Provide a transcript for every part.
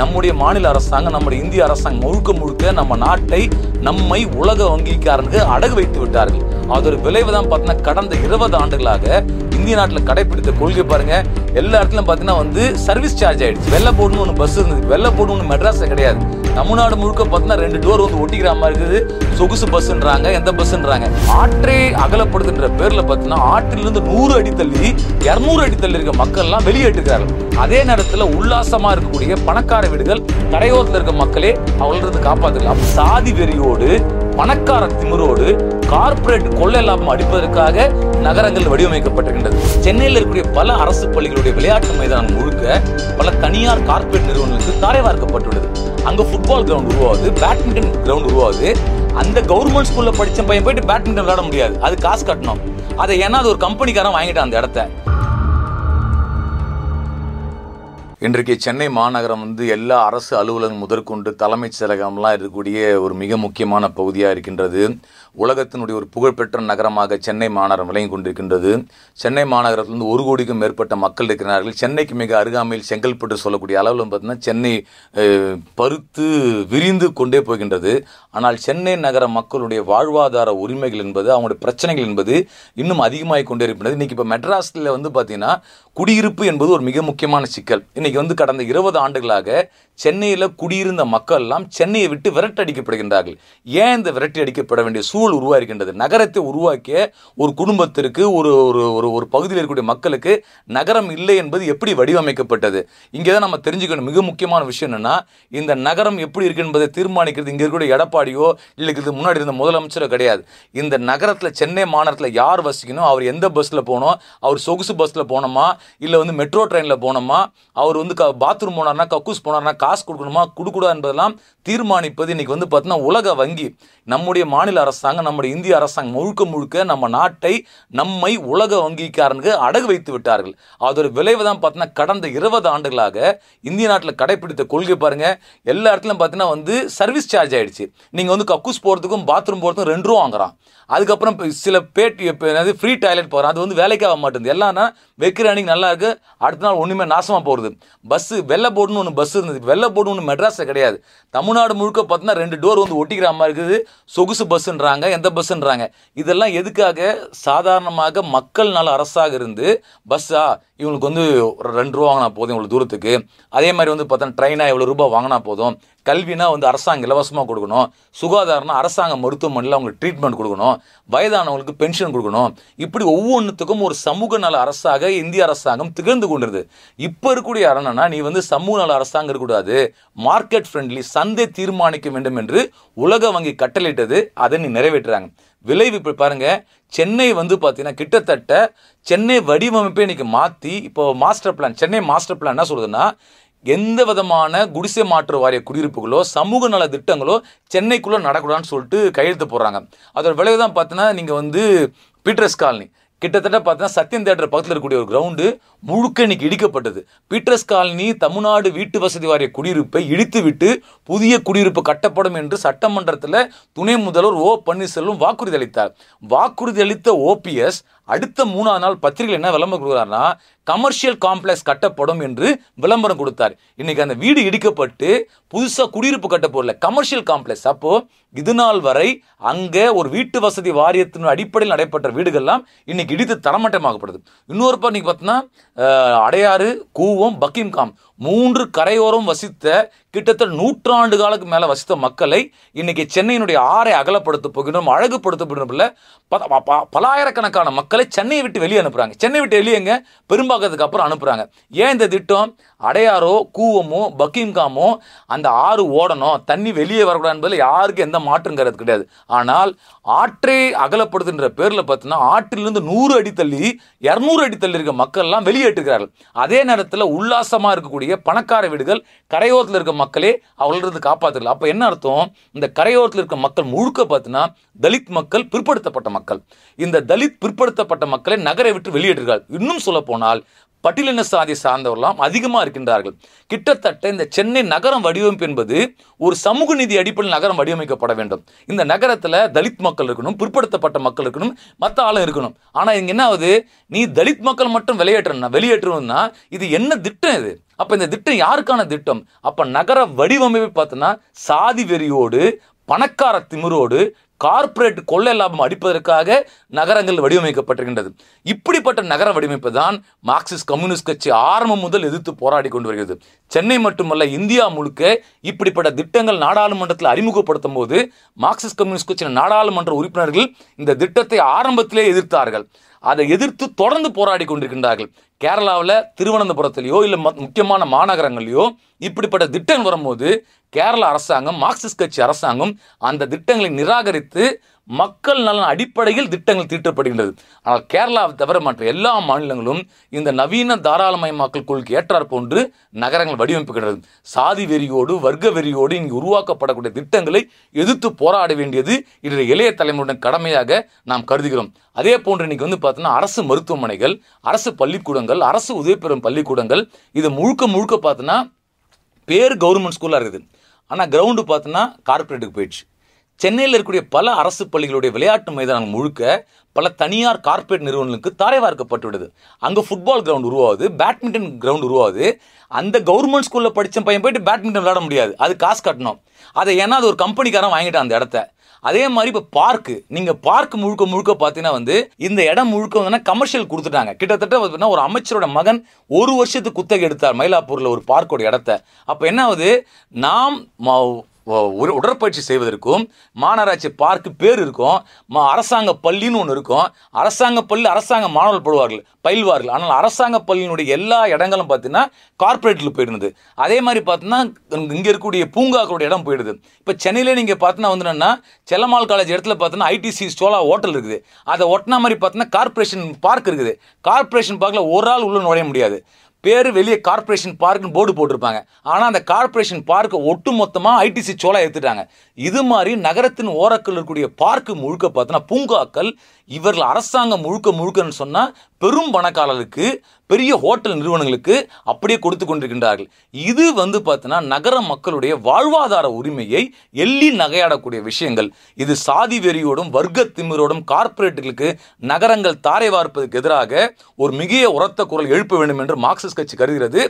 நம்முடைய மாநில அரசாங்கம் நம்முடைய இந்திய அரசாங்கம் முழுக்க முழுக்க நம்ம நாட்டை நம்மை உலக வங்கிக்காரனுக்கு அடகு வைத்து விட்டார்கள். அதோட விளைவு தான் பார்த்தீங்கன்னா கடந்த இருபது ஆண்டுகளாக இந்திய நாட்டில் கடைபிடித்த கொள்கை பாருங்க. எல்லா இடத்துலையும் பார்த்தீங்கன்னா வந்து சர்வீஸ் சார்ஜ் ஆயிடுச்சு. வெள்ளை போடணும்னு ஒன்று பஸ் இருந்தது. வெள்ளை போடணும்னு ஒன்று கிடையாது. தமிழ்நாடு முழுக்க பார்த்தீங்கன்னா ரெண்டு டோர் வந்து ஒட்டிக்கிற மாதிரி இருக்குது. சொகுசு பஸ்ன்றாங்க எந்த பஸ்ன்றாங்க ஆற்றை அகலப்படுத்துன்ற பேர்ல பார்த்தீங்கன்னா ஆற்றிலிருந்து நூறு அடி தள்ளி இருநூறு அடி தள்ளி இருக்க மக்கள் எல்லாம் வெளியேற்றுகிறார்கள் அதே நேரத்தில் உல்லாசமா இருக்கக்கூடிய பணக்கார வீடுகள் கரையோரத்தில் இருக்க மக்களே அவளிருந்து காப்பாத்துக்கலாம் சாதி வெறியோடு பணக்கார திமிரோடு கார்ப்பரேட் கொள்ளை லாபம் அடிப்பதற்காக நகரங்கள் வடிவமைக்கப்பட்டிருக்கின்றது. சென்னையில் இருக்கக்கூடிய பல அரசு பள்ளிகளுடைய விளையாட்டு மைதானம் முழுக்க பல தனியார் கார்ப்பரேட் நிறுவனங்களுக்கு தாரை வார்க்கப்பட்டுள்ளது. அங்க ஃபுட்பால் கிரவுண்ட் உருவாகுது பேட்மிண்டன் கிரவுண்ட் உருவாகுது. அந்த கவர்மெண்ட் ஸ்கூல்ல படிச்ச பையன் போயிட்டு பேட்மிண்டன் விளையாட முடியாது. அது காசு கட்டணும். அதை ஏன்னா அது ஒரு கம்பெனிக்காரன் வாங்கிட்டான் அந்த இடத்த. இன்றைக்கு சென்னை மாநகரம் வந்து எல்லா அரசு அலுவலகம் முதற்கொண்டு தலைமைச் செயலகம்லாம் இருக்கக்கூடிய ஒரு மிக முக்கியமான பகுதியாக இருக்கின்றது. உலகத்தினுடைய ஒரு புகழ்பெற்ற நகரமாக சென்னை மாநகரம் விளங்கி கொண்டிருக்கின்றது. சென்னை மாநகரத்திலிருந்து ஒரு கோடிக்கும் மேற்பட்ட மக்கள் இருக்கிறார்கள். சென்னைக்கு மிக அருகாமையில் செங்கல்பட்டு சொல்லக்கூடிய அளவில் பார்த்தீங்கன்னா சென்னை பருத்து விரிந்து கொண்டே போகின்றது. ஆனால் சென்னை நகர மக்களுடைய வாழ்வாதார உரிமைகள் என்பது அவங்களுடைய பிரச்சனைகள் என்பது இன்னும் அதிகமாகிக் கொண்டே இருக்கின்றது. இன்றைக்கி இப்போ மெட்ராஸில் வந்து பார்த்திங்கன்னா குடியிருப்பு என்பது ஒரு மிக முக்கியமான சிக்கல். இன்றைக்கி இன்றைக்கு வந்து கடந்த இருபது ஆண்டுகளாக சென்னையில் குடியிருந்த மக்கள் எல்லாம் சென்னையை விட்டு விரட்டடிக்கப்படுகின்றார்கள். ஏன் இந்த விரட்டி அடிக்கப்பட வேண்டிய சூழல் உருவாகின்றது நகரத்தை உருவாக்கிய ஒரு குடும்பத்திற்கு ஒரு ஒரு ஒரு ஒரு பகுதியில் இருக்கக்கூடிய மக்களுக்கு நகரம் இல்லை என்பது எப்படி வடிவமைக்கப்பட்டது? இங்கே தான் நம்ம தெரிஞ்சுக்கணும். மிக முக்கியமான விஷயம் என்னென்னா இந்த நகரம் எப்படி இருக்கு என்பதை தீர்மானிக்கிறது இங்கே இருக்கக்கூடிய எடப்பாடியோ இல்லை இதுக்கு முன்னாடி இருந்த முதலமைச்சரோ கிடையாது. இந்த நகரத்தில் சென்னை மாநகரத்தில் யார் வசிக்கணும்? அவர் எந்த பஸ்ஸில் போகணும்? அவர் சொகுசு பஸ்ஸில் போனோமா இல்லை வந்து மெட்ரோ ட்ரெயினில் போனோமா அவர் வந்து க பாத்ரூம் போனார்னா கக்கூஸ் போனார்னா காசு கொடுக்கணுமா? கொடுக்கூடா என்பதெல்லாம் தீர்மானிப்பது இன்றைக்கி வந்து பார்த்தீங்கன்னா உலக வங்கி. நம்முடைய மாநில அரசாங்கம் நம்முடைய இந்திய அரசாங்கம் முழுக்க முழுக்க நம்ம நாட்டை நம்மை உலக வங்கிக்காரனுக்கு அடகு வைத்து விட்டார்கள். அதோட விளைவு தான் பார்த்தீங்கன்னா கடந்த இருபது ஆண்டுகளாக இந்திய நாட்டில் கடைபிடித்த கொள்கை பாருங்கள் எல்லா இடத்துலையும் பார்த்தீங்கன்னா வந்து சர்வீஸ் சார்ஜ் ஆகிடுச்சு நீங்கள் வந்து கக்கூஸ் போகிறதுக்கும் பாத்ரூம் போகிறதுக்கும் ரெண்டு ரூபா வாங்குறான். அதுக்கப்புறம் சில பேட்டி இப்போ ஃப்ரீ டாய்லெட் போகிறான் அது வந்து வேலைக்கே ஆக மாட்டேங்குது. எல்லாம்னா வைக்கிற அன்னைக்கு நல்லா இருக்குது அடுத்த நாள் ஒன்றுமே நாசமாக போகிறது பஸ்ஸு வெள்ளை போர்டுன்னு ஒன்று பஸ் இருந்தது. வெள்ளை போர்டு ஒன்று மெட்ராஸில் கிடையாது. தமிழ்நாடு முழுக்க பார்த்தீங்கன்னா ரெண்டு டோர் வந்து ஒட்டிக்கிற மாதிரி இருக்குது. சொகுசு பஸ்ஸுன்றாங்க எந்த பஸ்ஸுன்றாங்க இதெல்லாம் எதுக்காக? சாதாரணமாக மக்கள் நல்ல அரசாக இருந்து பஸ்ஸா இவங்களுக்கு வந்து ஒரு ரெண்டு ரூபா வாங்கினா போதும் இவ்வளோ தூரத்துக்கு. அதே மாதிரி வந்து பார்த்தா ட்ரெயினாக எவ்வளோ ரூபாய் வாங்கினா போதும். கல்வினா வந்து அரசாங்கம் இலவசமாக கொடுக்கணும். சுகாதாரம்னா அரசாங்க மருத்துவமனையில் அவங்களுக்கு ட்ரீட்மெண்ட் கொடுக்கணும். வயதானவங்களுக்கு பென்ஷன் கொடுக்கணும். இப்படி ஒவ்வொன்றுத்துக்கும் ஒரு சமூக நல அரசாக இந்திய அரசாங்கம் திகழ்ந்து கொண்டிருது. இப்போ இருக்கக்கூடிய அரணனா நீ வந்து சமூக நல அரசாங்கம் இருக்கக்கூடாது. மார்க்கெட் ஃப்ரெண்ட்லி சந்தை தீர்மானிக்க வேண்டும் என்று உலக வங்கி கட்டளையிட்டது. அதை நீ நிறைவேற்றுறாங்க. விளைவு இப்போ பாருங்க. சென்னை வந்து பார்த்தீங்கன்னா கிட்டத்தட்ட சென்னை வடிவமைப்பை இன்னைக்கு மாற்றி இப்போ master plan Chennai master plan என்ன சொல்லுதுன்னா எந்த விதமான குடிசை மாற்று வாரிய குடியிருப்புகளோ சமூக நல திட்டங்களோ சென்னைக்குள்ளே நடக்கூடாதுன்னு சொல்லிட்டு கையெழுத்து போடுறாங்க. அதோட விளைவு தான் பார்த்தீங்கன்னா நீங்கள் வந்து பீட்டர்ஸ் காலனி. கிட்டத்தட்ட பார்த்தீங்கன்னா சத்தியம் தேட்டர் பக்கத்தில் இருக்கக்கூடிய ஒரு கிரவுண்டு முழுக்க இன்னைக்கு இடிக்கப்பட்டது. பீட்டர்ஸ் காலனி தமிழ்நாடு வீட்டு வசதி வாரிய குடியிருப்பை இடித்துவிட்டு புதிய குடியிருப்பு கட்டப்படும் என்று சட்டமன்றத்தில் துணை முதல்வர் ஓ பன்னீர்செல்வம் வாக்குறுதி அளித்தார். வாக்குறுதி அளித்த ஓபிஎஸ் அடுத்த மூணாவது நாள் பத்திரிகை என்ன விளம்பரம் கொடுக்குறாருன்னா கமர்ஷியல் காம்ப்ளெக்ஸ் கட்டப்படும் என்று விளம்பரம் கொடுத்தார். இன்னைக்கு அந்த வீடு இடிக்கப்பட்டு புதுசாக குடியிருப்பு கட்டப்படல கமர்ஷியல் காம்ப்ளெக்ஸ் அப்போ இது நாள் வரை அங்கே ஒரு வீட்டு வசதி வாரியத்தின் அடிப்படையில் நடைபெற்ற வீடுகள்லாம் இன்னைக்கு இடித்து தரமட்டமாகப்படுது இன்னொரு பக்கம் பார்த்தோன்னா அடையாறு கூவம் பக்கிம்காம் மூன்று கரையோரம் வசித்த கிட்டத்தட்ட நூற்றாண்டு காலத்துக்கு மேலே வசித்த மக்களை இன்னைக்கு சென்னையினுடைய ஆறை அகலப்படுத்த போகிறோம் அழகுபடுத்த போகிறோம்ல பலாயிரக்கணக்கான மக்களை சென்னையை விட்டு வெளியே அனுப்புகிறாங்க சென்னை விட்டு வெளியேங்க பெரும்பாக்கத்துக்கு அப்புறம் அனுப்புகிறாங்க ஏன் இந்த திட்டம்? அடையாரோ கூவமோ பக்கிம்காமோ அந்த ஆறு ஓடணும். தண்ணி வெளியே வரக்கூடாது என்பதில் யாருக்கும் எந்த மாற்றுங்கிறது கிடையாது. ஆனால் ஆற்றை அகலப்படுத்துன்ற பேரில் பார்த்தீங்கன்னா ஆற்றிலிருந்து நூறு அடி தள்ளி இரநூறு அடி தள்ளி இருக்க மக்கள் எல்லாம் வெளியேற்றுகிறார்கள் அதே நேரத்தில் உல்லாசமாக இருக்கக்கூடிய பணக்கார வீடுகள் கரையோரத்தில் இருக்க மக்களே அவர்களிருந்து காப்பாற்றுகள் அப்போ என்ன அர்த்தம்? இந்த கரையோரத்தில் இருக்க மக்கள் முழுக்க பார்த்தீங்கன்னா தலித் மக்கள் பிற்படுத்தப்பட்ட மக்கள். இந்த தலித் பிற்படுத்தப்பட்ட மக்களை நகரை விட்டு வெளியேற்றுகிறார்கள். இன்னும் சொல்ல போனால் பட்டியலின சாதி சார்ந்தவர்களாம் அதிகமாக இருக்கின்றார்கள் கிட்டத்தட்ட இந்த சென்னை நகரம் வடிவமைப்பு என்பது ஒரு சமூக நீதி அடிப்படையில் நகரம் வடிவமைக்கப்பட வேண்டும். இந்த நகரத்தில் தலித் மக்கள் இருக்கணும் பிற்படுத்தப்பட்ட மக்கள் இருக்கணும் மற்ற ஆளும் இருக்கணும். ஆனால் இங்கே என்ன ஆகுது? நீ தலித் மக்கள் மட்டும் வெளியேற்றணும் வெளியேற்றணும்னா இது என்ன திட்டம் இது? அப்போ இந்த திட்டம் யாருக்கான திட்டம்? அப்போ நகர வடிவமைப்பு பார்த்தோன்னா சாதி வெறியோடு பணக்கார திமிரோடு கார்ப்பரேட் கொள்ளை லாபம் அடிப்பதற்காக நகரங்கள் வடிவமைக்கப்பட்டிருக்கின்றது. இப்படிப்பட்ட நகர வடிவமைப்பு தான் மார்க்சிஸ்ட் கம்யூனிஸ்ட் கட்சி ஆரம்பம் முதல் எதிர்த்து போராடி கொண்டு வருகிறது. சென்னை மட்டுமல்ல இந்தியா முழுக்க இப்படிப்பட்ட திட்டங்கள் நாடாளுமன்றத்தில் அறிமுகப்படுத்தும் போது மார்க்சிஸ்ட் கம்யூனிஸ்ட் கட்சியின் நாடாளுமன்ற உறுப்பினர்கள் இந்த திட்டத்தை ஆரம்பத்திலே எதிர்த்தார்கள். அதை எதிர்த்து தொடர்ந்து போராடி கொண்டிருக்கின்றார்கள். கேரளாவில் திருவனந்தபுரத்திலேயோ இல்லை முக்கியமான மாநகரங்களையோ இப்படிப்பட்ட திட்டம் வரும்போது கேரள அரசாங்கம் மார்க்சிஸ்ட் கட்சி அரசாங்கம் அந்த திட்டங்களை நிராகரித்து மக்கள் நலன் அடிப்படையில் திட்டங்கள் தீட்டப்படுகின்றது. ஆனால் கேரளாவை தவிர மற்ற எல்லா மாநிலங்களும் இந்த நவீன தாராளமயமாக்கல் கொள்கை ஏற்றார் போன்று நகரங்கள் வடிவமைப்புகின்றது. சாதி வெறியோடு வர்க்க வெறியோடு இங்கு உருவாக்கப்படக்கூடிய திட்டங்களை எதிர்த்து போராட வேண்டியது இன்றைய இளைய தலைமுறையின் கடமையாக நாம் கருதுகிறோம். அதே போன்று இன்னைக்கு வந்து பார்த்தோன்னா அரசு மருத்துவமனைகள் அரசு பள்ளிக்கூடங்கள் அரசு உதவி பெறும் பள்ளிக்கூடங்கள் இது முழுக்க முழுக்க பார்த்தோன்னா பேர் கவர்மெண்ட் ஸ்கூலாக இருக்குது. ஆனால் கிரவுண்டு பார்த்தோன்னா கார்ப்பரேட்டுக்கு போயிடுச்சு. சென்னையில் இருக்கக்கூடிய பல அரசு பள்ளிகளுடைய விளையாட்டு மைதானம் முழுக்க பல தனியார் கார்ப்பரேட் நிறுவனங்களுக்கு தாரை வார்க்கப்பட்டு விடுது. அங்கே ஃபுட்பால் கிரவுண்ட் உருவாகுது பேட்மிண்டன் கிரவுண்ட் உருவாகுது. அந்த கவர்மெண்ட் ஸ்கூலில் படித்த பையன் போயிட்டு பேட்மிண்டன் விளையாட முடியாது. அது காசு கட்டணும். அதை ஏன்னா அது ஒரு கம்பெனிக்காரன் வாங்கிட்டான் அந்த இடத்த. அதே மாதிரி இப்போ பார்க்கு நீங்கள் பார்க் முழுக்க முழுக்க பார்த்தீங்கன்னா வந்து இந்த இடம் முழுக்க வந்து கமர்ஷியல் கொடுத்துட்டாங்க. கிட்டத்தட்ட பார்த்தீங்கன்னா ஒரு அமைச்சரோட மகன் ஒரு வருஷத்துக்கு குத்தகை எடுத்தார் மயிலாப்பூரில் ஒரு பார்க்கோட இடத்த. அப்போ என்ன ஆகுது? நாம் உடற்பயிற்சி செய்வதற்கும் மாநகராட்சி பார்க்கு பேர் இருக்கும் மா அரசாங்க பள்ளின்னு ஒன்று இருக்கும். அரசாங்க பள்ளி அரசாங்க மாணவர்கள் படுவார்கள் பயில்வார்கள். ஆனால் அரசாங்க பள்ளியினுடைய எல்லா இடங்களும் பார்த்தீங்கன்னா கார்ப்பரேட்டில் போயிடுது. அதே மாதிரி பார்த்தீங்கன்னா இங்கே இருக்கக்கூடிய பூங்காக்களுடைய இடம் போயிடுது. இப்போ சென்னையிலே நீங்கள் பார்த்தீங்கன்னா வந்து என்னென்னா செல்லமால் காலேஜ் இடத்துல பார்த்தீங்கன்னா ஐடிசி ஸ்டோலா ஹோட்டல் இருக்குது. அதை ஒட்டினா மாதிரி பார்த்தீங்கன்னா கார்பரேஷன் பார்க் இருக்குது. கார்ப்பரேஷன் பார்க்கில் ஒரு ஆள் உள்ளே நுழைய முடியாது. பேர் வெளியே கார்ப்பரேஷன் பார்க்னு போர்டு போட்டிருப்பாங்க. ஆனால் அந்த கார்ப்பரேஷன் பார்க்கை ஒட்டு மொத்தமாக ஐடிசி சோலா எடுத்துட்டாங்க. இது மாதிரி நகரத்தின் ஓரக்கள் இருக்கக்கூடிய பார்க்கு முழுக்க பார்த்தோன்னா பூங்காக்கள் இவர்கள் அரசாங்கம் முழுக்க முழுக்கன்னு சொன்னால் பெரும் பணக்காரர்களுக்கு பெரிய ஹோட்டல் நிறுவனங்களுக்கு அப்படியே கொடுத்து கொண்டிருக்கின்றார்கள். இது வந்து பார்த்தீங்கன்னா நகர மக்களுடைய வாழ்வாதார உரிமையை எள்ளி நகையாடக்கூடிய விஷயங்கள். இது சாதி வெறியோடும் வர்க்க திமிரோடும் கார்ப்பரேட்டுகளுக்கு நகரங்கள் தாரை வார்ப்பதற்கு எதிராக ஒரு மிக உரத்த குரல் எழுப்ப வேண்டும் என்று மார்க்சிஸ்ட் கட்சி கருதுகிறது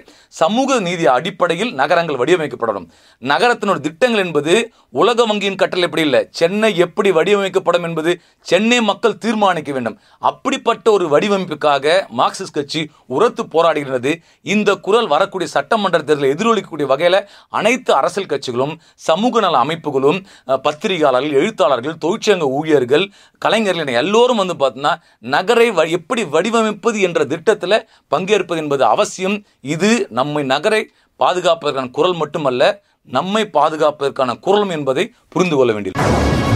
சமூக நீதி அடிப்படையில் நகரங்கள் வடிவமைக்கப்படணும். நகரத்தினோட திட்டங்கள் என்பது உலக வங்கியின் கட்டளை எப்படி இல்லை? சென்னை எப்படி வடிவமைக்கப்படும் என்பது சென்னை மக்கள் தீர்மானிக்க வேண்டும். அப்படிப்பட்ட ஒரு வடிவமைப்புக்காக மார்க்சிஸ்ட் கட்சி உரத்து போராடுகிறது இந்த குரல் வரக்கூடிய சட்டமன்ற தேர்தலை எதிரொலிக்கக்கூடிய வகையில் அனைத்து அரசியல் கட்சிகளும் சமூக நல அமைப்புகளும் பத்திரிகையாளர்கள் எழுத்தாளர்கள் தொழிற்சங்க ஊழியர்கள் கலைஞர்கள் என எல்லோரும் வந்து பார்த்தீங்கன்னா நகரை எப்படி வடிவமைப்பது என்ற திட்டத்தில் பங்கேற்பது என்பது அவசியம். அவசியம் இது நம்மை நகரை பாதுகாப்பதற்கான குரல் மட்டுமல்ல நம்மை பாதுகாப்பதற்கான குரலும் என்பதை புரிந்து கொள்ள வேண்டியது